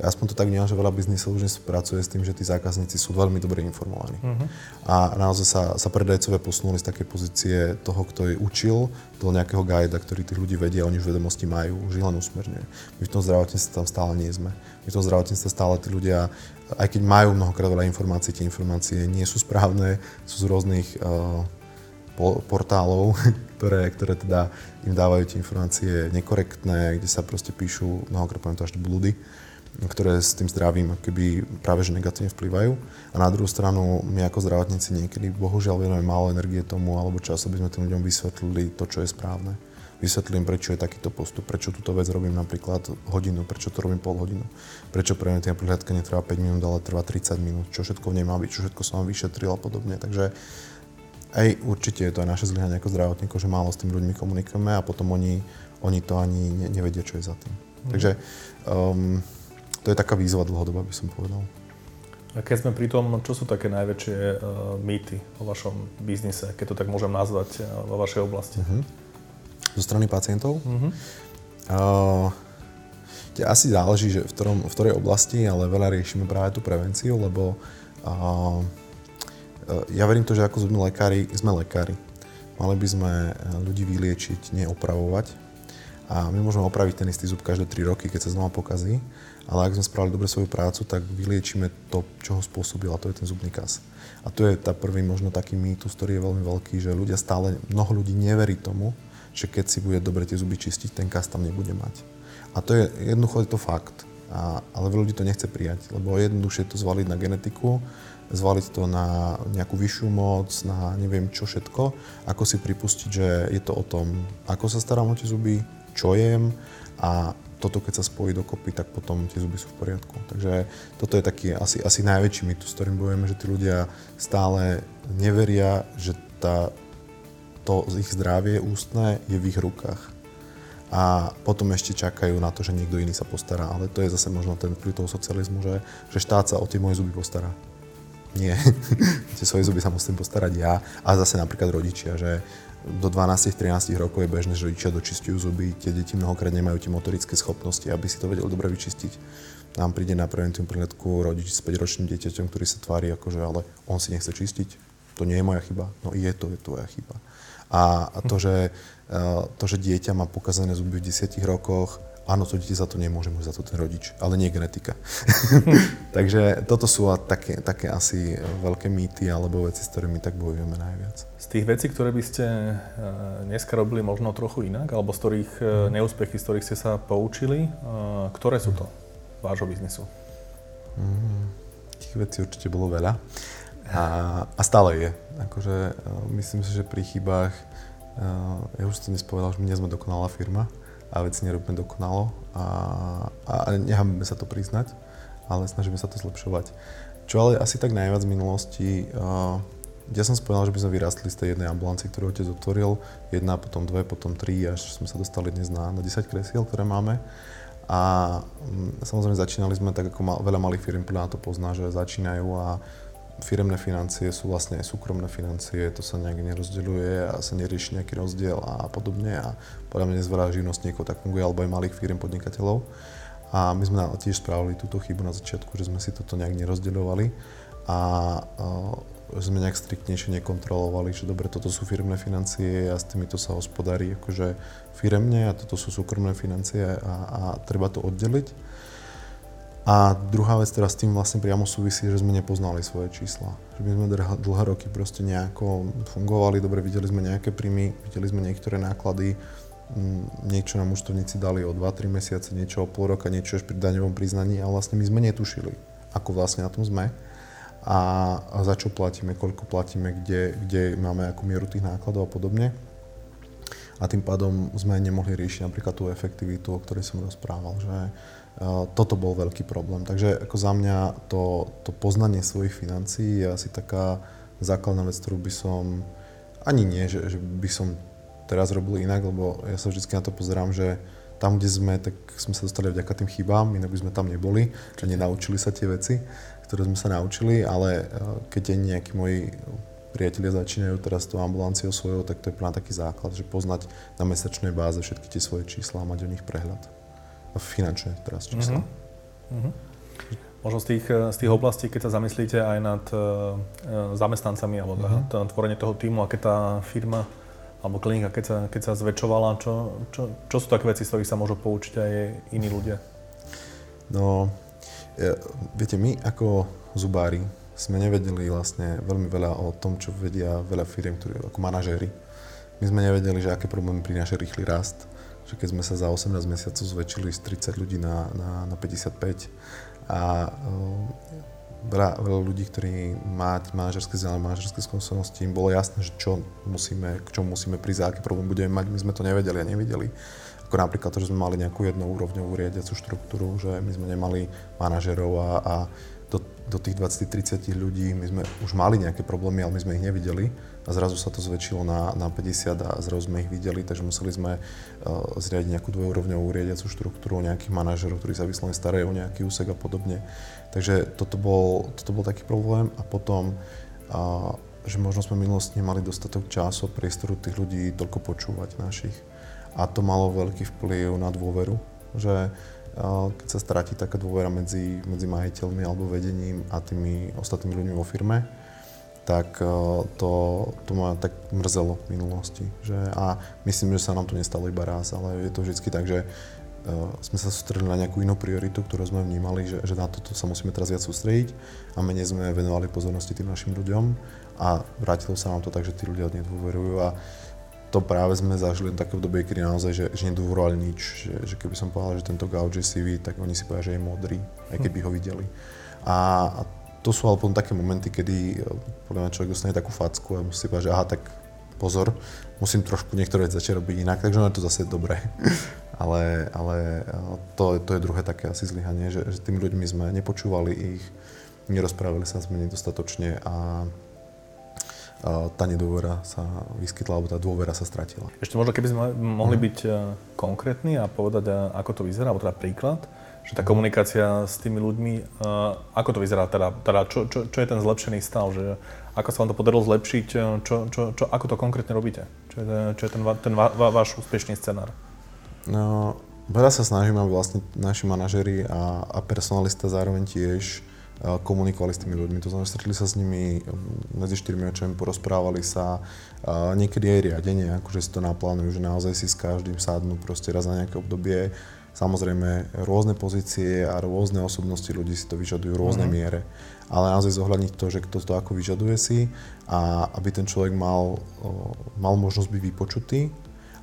aspoň to tak vnímam, že veľa biznisov už pracuje s tým, že tí zákazníci sú veľmi dobre informovaní. Uh-huh. A naozaj sa, sa predajcovia posunuli z takej pozície toho, kto je učil, do nejakého guida, ktorý tých ľudí vedia, oni už vedomosti majú, už len usmerňuje. My v tom zdravotníctve tam stále nie sme. My v tom zdravotníctve stále tí ľudia, aj keď majú mnohokrát veľa informácií, tie informácie nie sú správne, sú z rôznych uh, portálov, ktoré, ktoré teda im dávajú tie informácie nekorektné, kde sa proste píšu, mnohokrát poviem to až blúdy ktoré s tým zdravím keby práve že negatívne vplyvajú. A na druhú stranu my ako zdravotníci niekedy bohužiaľ venujeme málo energie tomu alebo čas, aby sme tým ľuďom vysvetlili to, čo je správne. Vysvetlím, prečo je takýto postup, prečo túto vec robím napríklad hodinu, prečo to robím pol hodinu, prečo pre tá prihľadka netrvá 5 minút, ale trvá 30 minút, čo všetko v nej má byť, čo všetko som vyšetril a podobne. Takže aj určite je to aj naše zlyhanie ako zdravotníkov, že málo s tými ľuďmi komunikujeme a potom oni, oni to ani nevedia, čo je za tým. Mm. Takže um, to je taká výzva dlhodobá, by som povedal. A keď sme pri tom, čo sú také najväčšie uh, mýty o vašom biznise, keď to tak môžem nazvať, uh, vo vašej oblasti? Uh-huh. Zo strany pacientov? Uh-huh. Uh, asi záleží, že v, ktorom, v ktorej oblasti, ale veľa riešime práve tú prevenciu, lebo uh, ja verím to, že ako sme lekári, sme lekári. Mali by sme ľudí vyliečiť, neopravovať. A my môžeme opraviť ten istý zub každé 3 roky, keď sa znova pokazí ale ak sme spravili dobre svoju prácu, tak vyliečíme to, čo ho spôsobil a to je ten zubný kas. A to je tá prvý možno taký mýtus, ktorý je veľmi veľký, že ľudia stále, mnoho ľudí neverí tomu, že keď si bude dobre tie zuby čistiť, ten kas tam nebude mať. A to je, jednoducho je to fakt. A, ale veľa ľudí to nechce prijať, lebo jednoduchšie to zvaliť na genetiku, zvaliť to na nejakú vyššiu moc, na neviem čo všetko, ako si pripustiť, že je to o tom, ako sa starám o tie zuby, čo jem a toto keď sa spojí dokopy, tak potom tie zuby sú v poriadku. Takže toto je taký asi, asi najväčší mýtus, s ktorým bojujeme, že tí ľudia stále neveria, že tá, to ich zdravie ústne je v ich rukách. A potom ešte čakajú na to, že niekto iný sa postará. Ale to je zase možno ten vplyv toho socializmu, že, že štát sa o tie moje zuby postará. Nie. tie svoje zuby sa musím postarať ja. A zase napríklad rodičia, že do 12-13 rokov je bežné, že rodičia dočistujú zuby, tie deti mnohokrát nemajú tie motorické schopnosti, aby si to vedeli dobre vyčistiť. Nám príde na preventívnu prehľadku rodič s 5-ročným dieťaťom, ktorý sa tvári akože, ale on si nechce čistiť. To nie je moja chyba. No je to, je tvoja chyba. A, to, že, to, že dieťa má pokazané zuby v 10 rokoch, áno, to dieťa za to nemôže, môže za to ten rodič, ale nie genetika. Takže toto sú také, také asi veľké mýty alebo veci, s ktorými tak bojujeme najviac. Z tých vecí, ktoré by ste e, dneska robili možno trochu inak, alebo z ktorých mhm. neúspechy, z ktorých ste sa poučili, e, ktoré sú to vášho biznisu? Mm, tých vecí určite bolo veľa. A, a stále je. Akože, myslím si, že pri chybách, ja už som dnes povedal, že my nie sme dokonalá firma, a veci nerobíme dokonalo a, a necháme sa to priznať, ale snažíme sa to zlepšovať. Čo ale asi tak najviac v minulosti, uh, ja som spomínal, že by sme vyrástli z tej jednej ambulancie, ktorú otec otvoril, jedna, potom dve, potom tri, až sme sa dostali dnes na, na 10 kresiel, ktoré máme. A um, samozrejme začínali sme tak, ako mal, veľa malých firm podľa to pozná, že začínajú a firemné financie sú vlastne aj súkromné financie, to sa nejak nerozdeľuje a sa nerieši nejaký rozdiel a podobne a podľa mňa dnes veľa živnostníkov tak funguje, alebo aj malých firm podnikateľov. A my sme tiež spravili túto chybu na začiatku, že sme si toto nejak nerozdeľovali a, a sme nejak striktnejšie nekontrolovali, že dobre, toto sú firmné financie a s týmito sa hospodári akože firemne a toto sú súkromné financie a, a treba to oddeliť. A druhá vec, ktorá s tým vlastne priamo súvisí, že sme nepoznali svoje čísla. Že my sme dlhé roky proste nejako fungovali, dobre, videli sme nejaké príjmy, videli sme niektoré náklady, mm, niečo nám účtovníci dali o 2-3 mesiace, niečo o pol roka, niečo až pri daňovom priznaní a vlastne my sme netušili, ako vlastne na tom sme a za čo platíme, koľko platíme, kde, kde máme akú mieru tých nákladov a podobne. A tým pádom sme nemohli riešiť napríklad tú efektivitu, o ktorej som rozprával, že toto bol veľký problém. Takže ako za mňa to, to poznanie svojich financií je asi taká základná vec, ktorú by som, ani nie, že, že by som teraz robil inak, lebo ja sa vždy na to pozerám, že tam, kde sme, tak sme sa dostali vďaka tým chybám, inak by sme tam neboli, že nenaučili sa tie veci, ktoré sme sa naučili, ale keď aj nejakí moji priatelia začínajú teraz tú ambulanciou svojou, tak to je pre taký základ, že poznať na mesačnej báze všetky tie svoje čísla a mať o nich prehľad finančne teraz čísla. Uh-huh. Uh-huh. Možno z tých, z tých oblastí, keď sa zamyslíte aj nad uh, zamestnancami alebo uh-huh. na tvorenie toho týmu a keď tá firma alebo klinika, keď sa, keď sa zväčšovala, čo, čo, čo sú také veci, z ktorých sa môžu poučiť aj iní ľudia? No, ja, viete, my ako zubári sme nevedeli vlastne veľmi veľa o tom, čo vedia veľa firiem, ktorí ako manažéri. My sme nevedeli, že aké problémy prináša rýchly rast, že keď sme sa za 18 mesiacov zväčšili z 30 ľudí na, na, na 55 a uh, veľa, veľa ľudí, ktorí mať manažerské vzdelanie, manažerské skúsenosti, im bolo jasné, že čo musíme, k čomu musíme prísť, aký problém budeme mať, my sme to nevedeli a nevideli. Ako napríklad to, že sme mali nejakú jednoúrovňovú riadiacu štruktúru, že my sme nemali manažerov a, a do, tých 20-30 ľudí my sme už mali nejaké problémy, ale my sme ich nevideli a zrazu sa to zväčšilo na, na 50 a zrazu sme ich videli, takže museli sme uh, zriadiť nejakú dvojúrovňovú riadiacu štruktúru, nejakých manažerov, ktorí sa vyslovene starajú o nejaký úsek a podobne. Takže toto bol, toto bol taký problém a potom, uh, že možno sme v minulosti nemali dostatok času a priestoru tých ľudí toľko počúvať našich. A to malo veľký vplyv na dôveru, že keď sa stratí taká dôvera medzi, medzi majiteľmi alebo vedením a tými ostatnými ľuďmi vo firme, tak to, to ma tak mrzelo v minulosti. Že, a myslím, že sa nám to nestalo iba raz, ale je to vždy tak, že sme sa sústredili na nejakú inú prioritu, ktorú sme vnímali, že, že na toto sa musíme teraz viac sústrediť a menej sme venovali pozornosti tým našim ľuďom a vrátilo sa nám to tak, že tí ľudia nedôverujú a to práve sme zažili také v dobe, kedy naozaj, že, že nedôverovali nič, že, že keby som povedal, že tento gauč je sivý, tak oni si povedia, že je modrý, aj keby ho videli. A, a to sú ale potom také momenty, kedy podľa mňa človek dostane takú facku a musí povedať, že aha, tak pozor, musím trošku niektoré veci začať robiť inak, takže ono je to zase dobré. ale, ale to, to je druhé také asi zlyhanie, že, že tými ľuďmi sme nepočúvali ich, nerozprávali sa sme nedostatočne a tá nedôvera sa vyskytla, alebo tá dôvera sa stratila. Ešte možno, keby sme mohli mhm. byť e, konkrétni a povedať, e, ako to vyzerá, alebo teda príklad, že tá komunikácia s tými ľuďmi, e, ako to vyzerá, teda, teda čo, čo, čo je ten zlepšený stav, že ako sa vám to podarilo zlepšiť, čo, čo, čo, ako to konkrétne robíte, čo je, čo je ten, ten va, va, váš úspešný scenár? No, veľa sa snažím, aby vlastne naši manažeri a, a personalista zároveň tiež komunikovali s tými ľuďmi. To znamená, stretli sa s nimi medzi štyrmi očami, porozprávali sa. Niekedy aj riadenie, akože si to naplánujú, že naozaj si s každým sadnú proste raz na nejaké obdobie. Samozrejme, rôzne pozície a rôzne osobnosti ľudí si to vyžadujú v rôznej mm-hmm. miere. Ale naozaj zohľadniť to, že kto to ako vyžaduje si a aby ten človek mal, mal možnosť byť vypočutý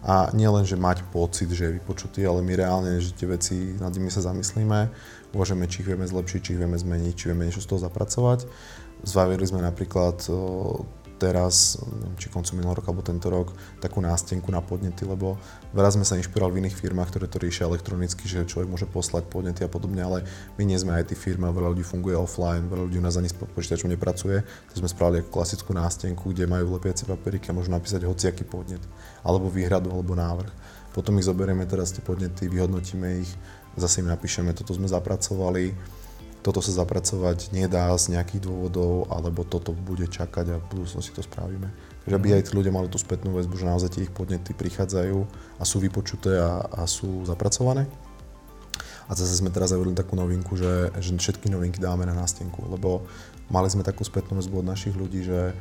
a nielen, že mať pocit, že je vypočutý, ale my reálne, že tie veci, nad nimi sa zamyslíme, uvažujeme, či ich vieme zlepšiť, či ich vieme zmeniť, či vieme niečo z toho zapracovať. Zvaviedli sme napríklad teraz, neviem, či koncom minulého roka alebo tento rok, takú nástenku na podnety, lebo veľa sme sa inšpirovali v iných firmách, ktoré to riešia elektronicky, že človek môže poslať podnety a podobne, ale my nie sme IT firma, veľa ľudí funguje offline, veľa ľudí u nás ani s počítačom nepracuje, tak sme spravili ako klasickú nástenku, kde majú lepiace papieriky a môžu napísať hociaký podnet, alebo výhradu, alebo návrh. Potom ich zoberieme teraz tie podnety, vyhodnotíme ich, zase im napíšeme, toto sme zapracovali, toto sa zapracovať nedá z nejakých dôvodov, alebo toto bude čakať a v budúcnosti to spravíme. Takže aby aj tí ľudia mali tú spätnú väzbu, že naozaj tie ich podnety prichádzajú a sú vypočuté a, a sú zapracované. A zase sme teraz zavedli takú novinku, že, že všetky novinky dáme na nástenku, lebo mali sme takú spätnú väzbu od našich ľudí, že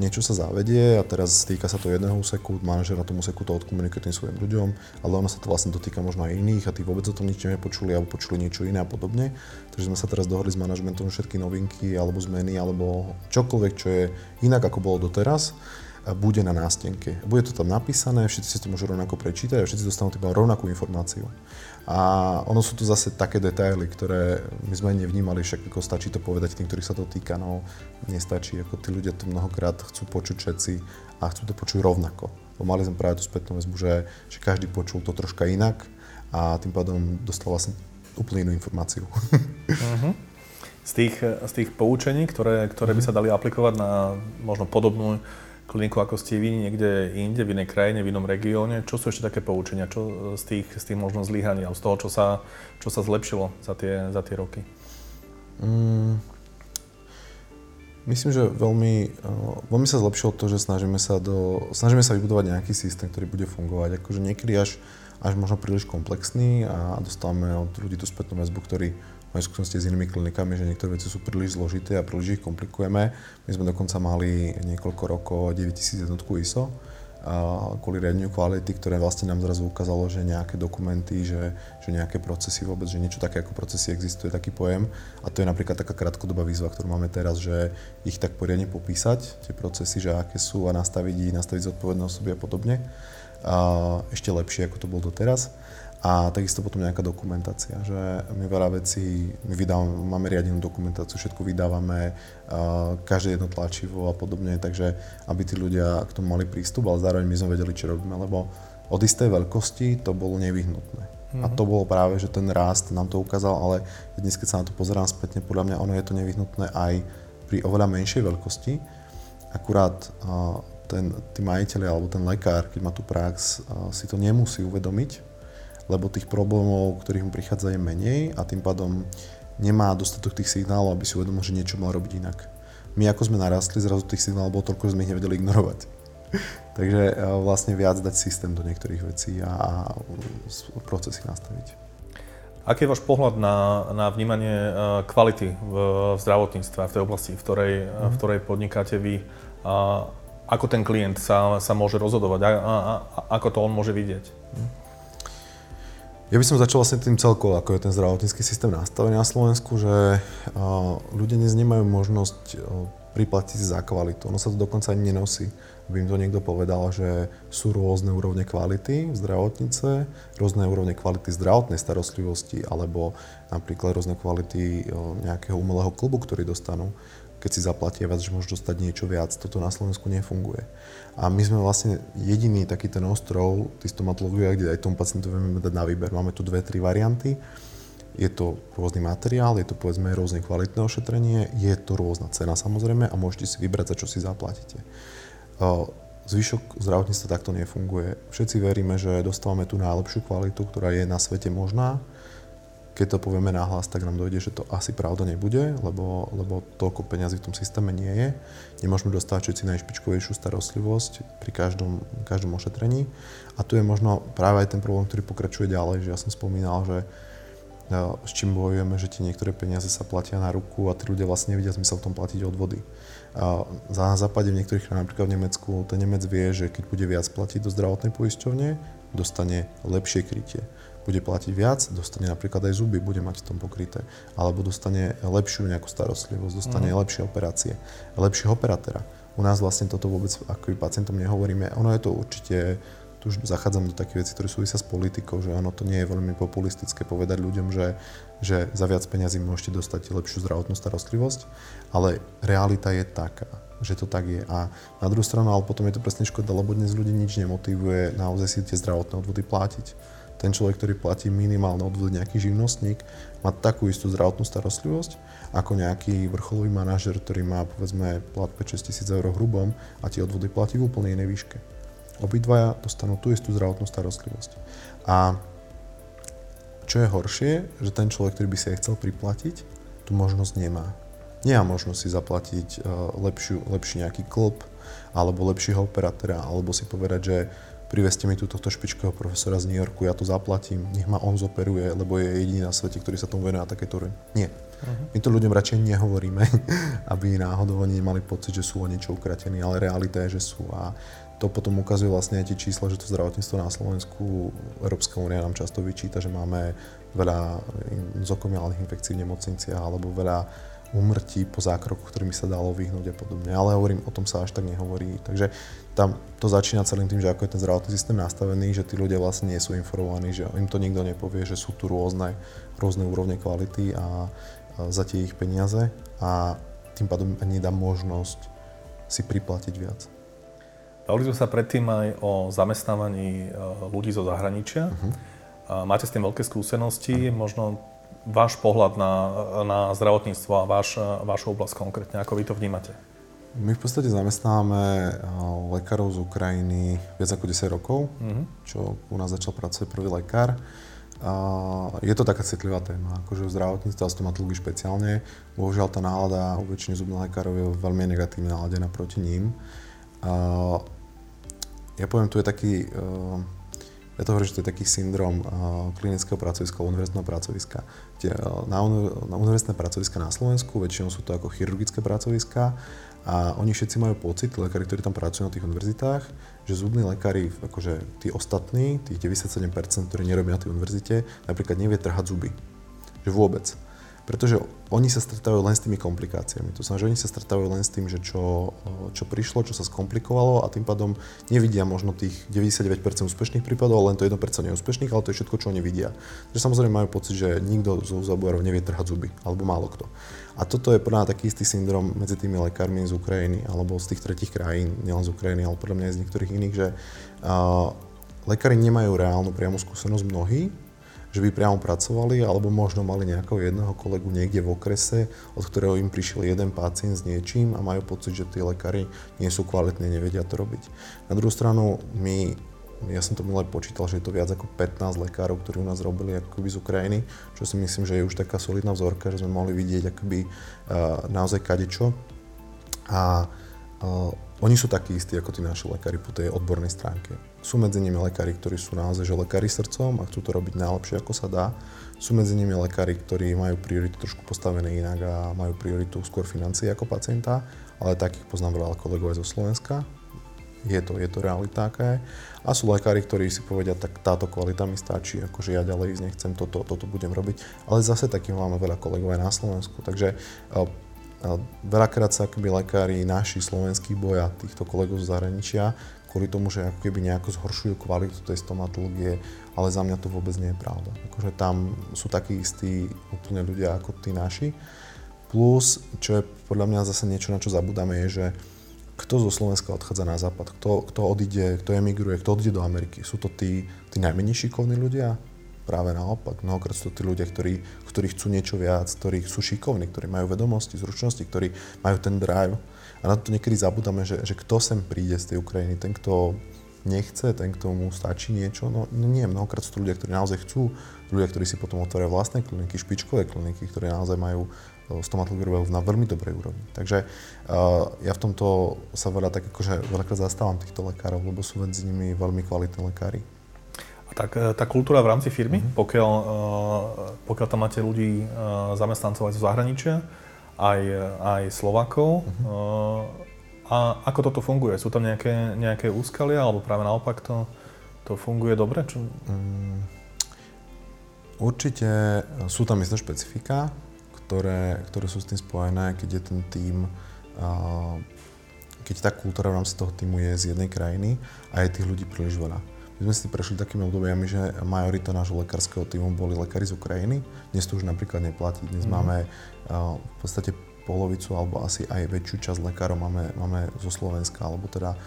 niečo sa zavedie a teraz týka sa to jedného úseku, manažer na tom úseku to odkomunikuje tým svojim ľuďom, ale ono sa to vlastne dotýka možno aj iných a tí vôbec o tom nič nepočuli alebo počuli niečo iné a podobne. Takže sme sa teraz dohodli s manažmentom všetky novinky alebo zmeny alebo čokoľvek, čo je inak ako bolo doteraz, bude na nástenke. Bude to tam napísané, všetci si to môžu rovnako prečítať a všetci dostanú tým rovnakú informáciu. A ono sú tu zase také detaily, ktoré my sme nevnímali, však ako stačí to povedať tým, ktorých sa to týka, no nestačí, ako tí ľudia to mnohokrát chcú počuť všetci a chcú to počuť rovnako. Bo mali sme práve tú spätnú väzbu, že, že každý počul to troška inak a tým pádom dostal vlastne úplne inú informáciu. Uh-huh. Z, tých, z tých poučení, ktoré, ktoré by sa dali aplikovať na možno podobnú kliniku, ako ste vy niekde inde, v inej krajine, v inom regióne. Čo sú ešte také poučenia? Čo z tých, z tých možno zlyhaní, z toho, čo sa, čo sa zlepšilo za tie, za tie roky? Mm, myslím, že veľmi, uh, veľmi sa zlepšilo to, že snažíme sa, do, snažíme sa vybudovať nejaký systém, ktorý bude fungovať. Akože niekedy až, až možno príliš komplexný a dostávame od ľudí tú spätnú väzbu, ktorí majú skúsenosti s inými klinikami, že niektoré veci sú príliš zložité a príliš ich komplikujeme. My sme dokonca mali niekoľko rokov 9000 jednotku ISO, kvôli riadeniu kvality, ktoré vlastne nám zrazu ukázalo, že nejaké dokumenty, že, že nejaké procesy vôbec, že niečo také ako procesy existuje, taký pojem. A to je napríklad taká krátkodobá výzva, ktorú máme teraz, že ich tak poriadne popísať, tie procesy, že aké sú a nastaviť ich, nastaviť zodpovedné osoby a podobne. A ešte lepšie, ako to bolo doteraz. A takisto potom nejaká dokumentácia, že my veľa vecí, my vydávame, máme riadenú dokumentáciu, všetko vydávame, každé jedno tlačivo a podobne, takže aby tí ľudia k tomu mali prístup, ale zároveň my sme vedeli, čo robíme, lebo od istej veľkosti to bolo nevyhnutné. Mm-hmm. A mhm. to bolo práve, že ten rast nám to ukázal, ale dnes, keď sa na to pozerám spätne, podľa mňa ono je to nevyhnutné aj pri oveľa menšej veľkosti. Akurát ten, tí majiteľi alebo ten lekár, keď má tú prax, si to nemusí uvedomiť, lebo tých problémov, ktorých mu prichádza je menej a tým pádom nemá dostatok tých signálov, aby si uvedomil, že niečo mal robiť inak. My ako sme narastli, zrazu tých signálov bolo toľko, že sme ich nevedeli ignorovať. Takže e, vlastne viac dať systém do niektorých vecí a procesy nastaviť. Aký je váš pohľad na, na vnímanie e, kvality v, v zdravotníctve, v tej oblasti, v ktorej, mm. v mhm. ktorej podnikáte vy? A ako ten klient sa, sa môže rozhodovať? A, a, a ako to on môže vidieť? Mm. Ja by som začal vlastne tým celkovo, ako je ten zdravotnícky systém nastavený na Slovensku, že ľudia dnes nemajú možnosť priplatiť za kvalitu. Ono sa to dokonca ani nenosí. By im to niekto povedal, že sú rôzne úrovne kvality v zdravotnice, rôzne úrovne kvality zdravotnej starostlivosti, alebo napríklad rôzne kvality nejakého umelého klubu, ktorý dostanú keď si zaplatia viac, že môžu dostať niečo viac. Toto na Slovensku nefunguje. A my sme vlastne jediný taký ten ostrov, tí stomatológovia, kde aj tomu pacientovi vieme dať na výber. Máme tu dve, tri varianty. Je to rôzny materiál, je to povedzme rôzne kvalitné ošetrenie, je to rôzna cena samozrejme a môžete si vybrať, za čo si zaplatíte. Zvyšok zdravotníctva takto nefunguje. Všetci veríme, že dostávame tú najlepšiu kvalitu, ktorá je na svete možná keď to povieme nahlas, tak nám dojde, že to asi pravda nebude, lebo, lebo toľko peňazí v tom systéme nie je. Nemôžeme dostať všetci najšpičkovejšiu starostlivosť pri každom, každom ošetrení. A tu je možno práve aj ten problém, ktorý pokračuje ďalej, že ja som spomínal, že no, s čím bojujeme, že tie niektoré peniaze sa platia na ruku a tí ľudia vlastne nevidia zmysel v tom platiť odvody. A na západe v niektorých napríklad v Nemecku, ten Nemec vie, že keď bude viac platiť do zdravotnej poisťovne, dostane lepšie krytie bude platiť viac, dostane napríklad aj zuby, bude mať v tom pokryté, alebo dostane lepšiu nejakú starostlivosť, dostane mm. lepšie operácie, lepšieho operatéra. U nás vlastne toto vôbec ako pacientom nehovoríme. Ono je to určite, tu už zachádzam do také veci, ktoré súvisia s politikou, že ono to nie je veľmi populistické povedať ľuďom, že, že za viac peňazí môžete dostať lepšiu zdravotnú starostlivosť, ale realita je taká, že to tak je. A na druhú stranu, ale potom je to presne škoda, lebo dnes ľudí nič nemotivuje naozaj si tie zdravotné odvody platiť ten človek, ktorý platí minimálne odvod nejaký živnostník, má takú istú zdravotnú starostlivosť, ako nejaký vrcholový manažer, ktorý má povedzme plat 5-6 tisíc eur hrubom a tie odvody platí v úplne inej výške. Obidvaja dostanú tú istú zdravotnú starostlivosť. A čo je horšie, že ten človek, ktorý by si aj chcel priplatiť, tú možnosť nemá. Nemá možnosť si zaplatiť uh, lepšiu, lepší nejaký klub, alebo lepšieho operatéra, alebo si povedať, že priveste mi tu tohto špičkového profesora z New Yorku, ja to zaplatím, nech ma on zoperuje, lebo je jediný na svete, ktorý sa tomu venuje na úrovni. Nie. Uh-huh. My to ľuďom radšej nehovoríme, aby náhodou oni nemali pocit, že sú o niečo ukratení, ale realita je, že sú. A to potom ukazuje vlastne aj tie čísla, že to zdravotníctvo na Slovensku, Európska únia nám často vyčíta, že máme veľa zokomiálnych infekcií v nemocniciach alebo veľa umrtí po zákroku, ktorými sa dalo vyhnúť a podobne. Ale hovorím, o tom sa až tak nehovorí. Takže tam to začína celým tým, že ako je ten zdravotný systém nastavený, že tí ľudia vlastne nie sú informovaní, že im to nikto nepovie, že sú tu rôzne, rôzne úrovne kvality a, a za tie ich peniaze a tým pádom ani možnosť si priplatiť viac. Bavili sme sa predtým aj o zamestnávaní e, ľudí zo zahraničia. Uh-huh. Máte s tým veľké skúsenosti, možno váš pohľad na, na zdravotníctvo a váš, vašu oblasť konkrétne, ako vy to vnímate? My v podstate zamestnáme lekárov z Ukrajiny viac ako 10 rokov, mm-hmm. čo u nás začal pracovať prvý lekár. Je to taká citlivá téma, akože v zdravotníctve a stomatológii špeciálne. Bohužiaľ tá nálada u väčšiny zubných lekárov je veľmi negatívne naladená proti ním. Ja poviem, tu je taký uh, ja to hovorím, že to je taký syndrom uh, klinického pracoviska, univerzitného pracoviska. Uh, na, na univerzitné pracoviska na Slovensku, väčšinou sú to ako chirurgické pracoviska a oni všetci majú pocit, lekári, ktorí tam pracujú na tých univerzitách, že zubní lekári, akože tí ostatní, tých 97%, ktorí nerobia na tej univerzite, napríklad nevie trhať zuby. Že vôbec. Pretože oni sa stretávajú len s tými komplikáciami. To znamená, že oni sa stretávajú len s tým, že čo, čo prišlo, čo sa skomplikovalo a tým pádom nevidia možno tých 99% úspešných prípadov, len to 1% neúspešných, ale to je všetko, čo oni vidia. Takže samozrejme majú pocit, že nikto zo zubárov nevie trhať zuby, alebo málo kto. A toto je podľa taký istý syndrom medzi tými lekármi z Ukrajiny alebo z tých tretich krajín, nielen z Ukrajiny, ale podľa mňa aj z niektorých iných, že uh, lekári nemajú reálnu priamu skúsenosť mnohí, že by priamo pracovali, alebo možno mali nejakého jedného kolegu niekde v okrese, od ktorého im prišiel jeden pacient s niečím a majú pocit, že tí lekári nie sú kvalitní, nevedia to robiť. Na druhú stranu, my, ja som to minule počítal, že je to viac ako 15 lekárov, ktorí u nás robili akoby z Ukrajiny, čo si myslím, že je už taká solidná vzorka, že sme mohli vidieť akoby uh, naozaj kadečo. A uh, oni sú takí istí ako tí naši lekári po tej odbornej stránke. Sú medzi nimi lekári, ktorí sú naozaj že lekári srdcom a chcú to robiť najlepšie ako sa dá. Sú medzi nimi lekári, ktorí majú prioritu trošku postavené inak a majú prioritu skôr financie ako pacienta, ale takých poznám veľa kolegov aj zo Slovenska. je to, je to realita aká je. A sú lekári, ktorí si povedia, tak táto kvalita mi stačí, akože ja ďalej ísť nechcem, toto, toto budem robiť. Ale zase takých máme veľa kolegov aj na Slovensku, takže veľakrát sa akoby lekári naši slovenskí boja týchto kolegov z zahraničia kvôli tomu, že ako keby nejako zhoršujú kvalitu tej stomatológie, ale za mňa to vôbec nie je pravda. Akože tam sú takí istí úplne ľudia ako tí naši. Plus, čo je podľa mňa zase niečo, na čo zabudáme, je, že kto zo Slovenska odchádza na západ, kto, kto odíde, kto emigruje, kto odíde do Ameriky. Sú to tí, tí najmenej šikovní ľudia? Práve naopak. Mnohokrát sú to tí ľudia, ktorí, ktorí chcú niečo viac, ktorí sú šikovní, ktorí majú vedomosti, zručnosti, ktorí majú ten drive a na to niekedy zabudáme, že, že kto sem príde z tej Ukrajiny, ten, kto nechce, ten, kto mu stačí niečo, no, no nie, mnohokrát sú to ľudia, ktorí naozaj chcú, ľudia, ktorí si potom otvárajú vlastné kliniky, špičkové kliniky, ktoré naozaj majú e, stomatológiu na veľmi dobrej úrovni. Takže uh, ja v tomto sa veľa tak akože veľakrát zastávam týchto lekárov, lebo sú medzi nimi veľmi kvalitní lekári. Tak e, tá kultúra v rámci firmy, mm-hmm. pokiaľ, uh, pokiaľ tam máte ľudí uh, zamestnancov aj zo zahraničia, aj, aj Slovakov. Uh-huh. A ako toto funguje? Sú tam nejaké, nejaké úskalia, alebo práve naopak to, to funguje dobre? Čo... Um, určite sú tam isté špecifika, ktoré, ktoré sú s tým spojené, keď je ten tým, uh, keď tá kultúra v rámci toho týmu je z jednej krajiny a je tých ľudí príliš veľa. My sme si prešli takými obdobiami, že majorita nášho lekárskeho týmu boli lekári z Ukrajiny. Dnes to už napríklad neplatí. Dnes mm. máme v podstate polovicu alebo asi aj väčšiu časť lekárov máme, máme zo Slovenska, alebo teda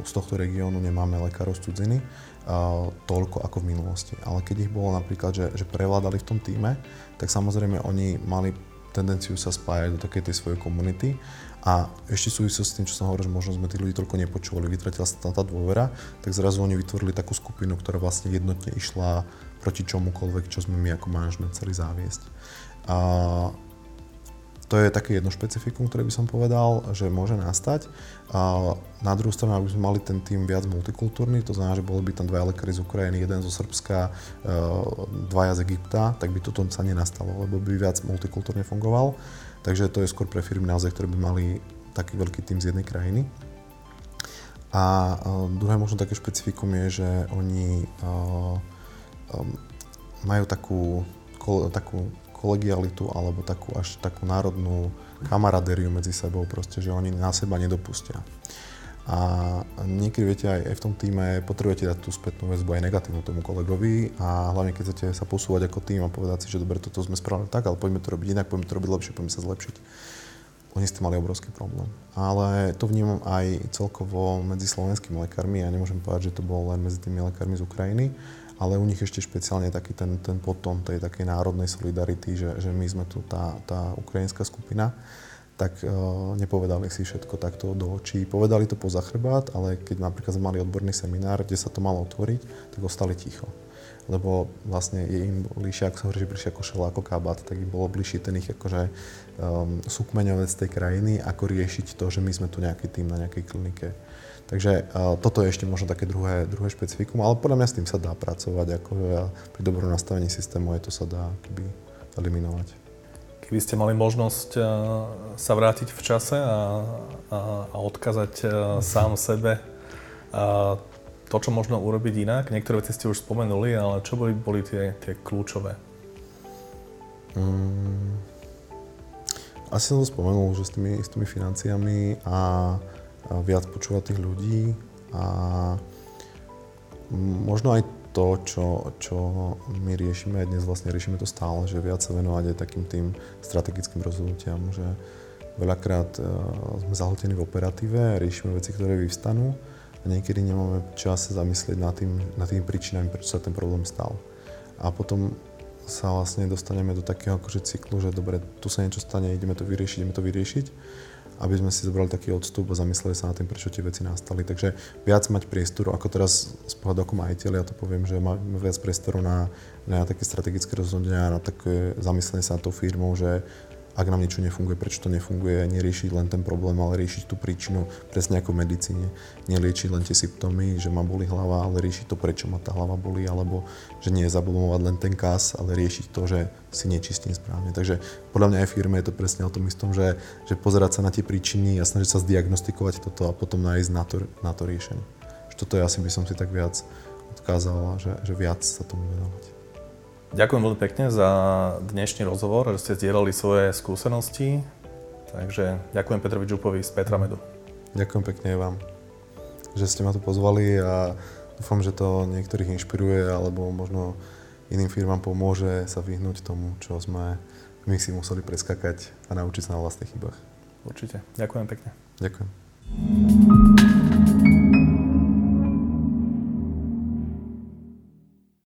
z tohto regiónu nemáme lekárov z cudziny uh, toľko ako v minulosti. Ale keď ich bolo napríklad, že, že prevládali v tom týme, tak samozrejme oni mali tendenciu sa spájať do takej tej svojej komunity a ešte súvisí s tým, čo som hovoril, že možno sme tých ľudí toľko nepočúvali, vytratila sa tam tá dôvera, tak zrazu oni vytvorili takú skupinu, ktorá vlastne jednotne išla proti čomukoľvek, čo sme my ako manažment chceli záviesť. A to je také jedno špecifikum, ktoré by som povedal, že môže nastať. A na druhú stranu, aby sme mali ten tým viac multikultúrny, to znamená, že boli by tam dva lekári z Ukrajiny, jeden zo Srbska, e, dvaja z Egypta, tak by toto sa nenastalo, lebo by viac multikultúrne fungoval. Takže to je skôr pre firmy naozaj, ktoré by mali taký veľký tým z jednej krajiny. A druhé možno také špecifikum je, že oni majú takú, takú kolegialitu alebo takú až takú národnú kamaradériu medzi sebou proste, že oni na seba nedopustia. A niekedy viete aj, v tom týme potrebujete dať tú spätnú väzbu aj negatívnu tomu kolegovi a hlavne keď chcete sa posúvať ako tým a povedať si, že dobre, toto sme spravili tak, ale poďme to robiť inak, poďme to robiť lepšie, poďme sa zlepšiť. Oni ste mali obrovský problém. Ale to vnímam aj celkovo medzi slovenskými lekármi. Ja nemôžem povedať, že to bolo len medzi tými lekármi z Ukrajiny, ale u nich ešte špeciálne taký ten, ten potom tej takej národnej solidarity, že, že my sme tu tá, tá ukrajinská skupina, tak uh, nepovedali si všetko takto do očí. Povedali to poza chrbát, ale keď napríklad mali odborný seminár, kde sa to malo otvoriť, tak ostali ticho. Lebo vlastne je im bližšie, ak sa hovorí, že bližšie ako šela, ako kabát, tak im bolo bližšie ten ich akože um, súkmeňovec tej krajiny, ako riešiť to, že my sme tu nejaký tým na nejakej klinike Takže uh, toto je ešte možno také druhé, druhé špecifikum, ale podľa mňa s tým sa dá pracovať, akože pri dobrom nastavení systému aj to sa dá keby eliminovať. Keby ste mali možnosť uh, sa vrátiť v čase a, a, a odkazať uh, sám sebe uh, to, čo možno urobiť inak, niektoré veci ste už spomenuli, ale čo boli, boli tie, tie kľúčové? Mm, asi som to spomenul, že s tými, s tými financiami a viac počúvať tých ľudí a možno aj to, čo, čo my riešime aj dnes, vlastne riešime to stále, že viac sa venovať aj takým tým strategickým rozhodnutiam, že veľakrát uh, sme zahltení v operatíve, riešime veci, ktoré vyvstanú a niekedy nemáme čas sa zamyslieť nad, tým, nad tými príčinami, prečo sa ten problém stal. A potom sa vlastne dostaneme do takého akože cyklu, že dobre, tu sa niečo stane, ideme to vyriešiť, ideme to vyriešiť aby sme si zobrali taký odstup a zamysleli sa nad tým, prečo tie veci nastali. Takže viac mať priestoru, ako teraz z pohľadu ako majiteľ, ja to poviem, že máme viac priestoru na, na také strategické rozhodnutia, na také zamyslenie sa nad tou firmou, že ak nám niečo nefunguje, prečo to nefunguje, neriešiť len ten problém, ale riešiť tú príčinu, presne ako v medicíne. Neliečiť len tie symptómy, že ma boli hlava, ale riešiť to, prečo ma tá hlava boli, alebo že nie zablomovať len ten kas, ale riešiť to, že si nečistím správne. Takže podľa mňa aj firme je to presne o tom istom, že, že pozerať sa na tie príčiny a snažiť sa zdiagnostikovať toto a potom nájsť na to, na to riešenie. Že toto ja asi by som si tak viac odkázal, že, že viac sa tomu venovať. Ďakujem veľmi pekne za dnešný rozhovor, že ste zdieľali svoje skúsenosti. Takže ďakujem Petrovi Župovi z Petramedu. Ďakujem pekne vám, že ste ma tu pozvali a dúfam, že to niektorých inšpiruje alebo možno iným firmám pomôže sa vyhnúť tomu, čo sme my si museli preskakať a naučiť sa na vlastných chybách. Určite. Ďakujem pekne. Ďakujem.